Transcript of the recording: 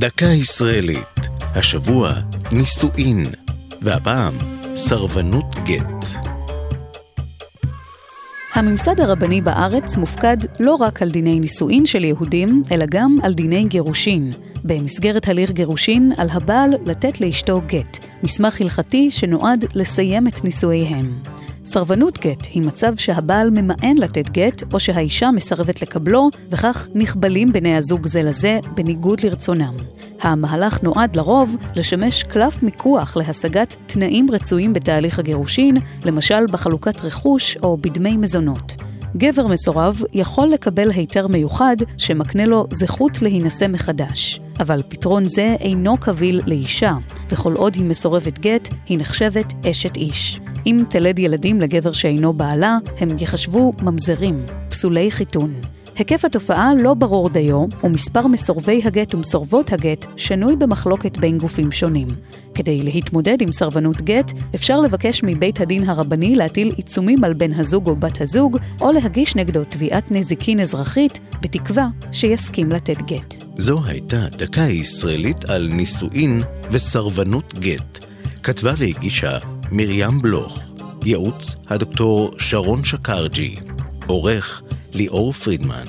דקה ישראלית, השבוע נישואין, והפעם סרבנות גט. הממסד הרבני בארץ מופקד לא רק על דיני נישואין של יהודים, אלא גם על דיני גירושין. במסגרת הליך גירושין, על הבעל לתת לאשתו גט, מסמך הלכתי שנועד לסיים את נישואיהם. סרבנות גט היא מצב שהבעל ממאן לתת גט, או שהאישה מסרבת לקבלו, וכך נכבלים בני הזוג זה לזה בניגוד לרצונם. המהלך נועד לרוב לשמש קלף מיקוח להשגת תנאים רצויים בתהליך הגירושין, למשל בחלוקת רכוש או בדמי מזונות. גבר מסורב יכול לקבל היתר מיוחד שמקנה לו זכות להינשא מחדש, אבל פתרון זה אינו קביל לאישה, וכל עוד היא מסורבת גט, היא נחשבת אשת איש. אם תלד ילדים לגבר שאינו בעלה, הם יחשבו ממזרים, פסולי חיתון. היקף התופעה לא ברור דיו, ומספר מסורבי הגט ומסורבות הגט שנוי במחלוקת בין גופים שונים. כדי להתמודד עם סרבנות גט, אפשר לבקש מבית הדין הרבני להטיל עיצומים על בן הזוג או בת הזוג, או להגיש נגדו תביעת נזיקין אזרחית, בתקווה שיסכים לתת גט. זו הייתה דקה ישראלית על נישואין וסרבנות גט. כתבה והגישה מרים בלוך, ייעוץ הדוקטור שרון שקרג'י, עורך ליאור פרידמן.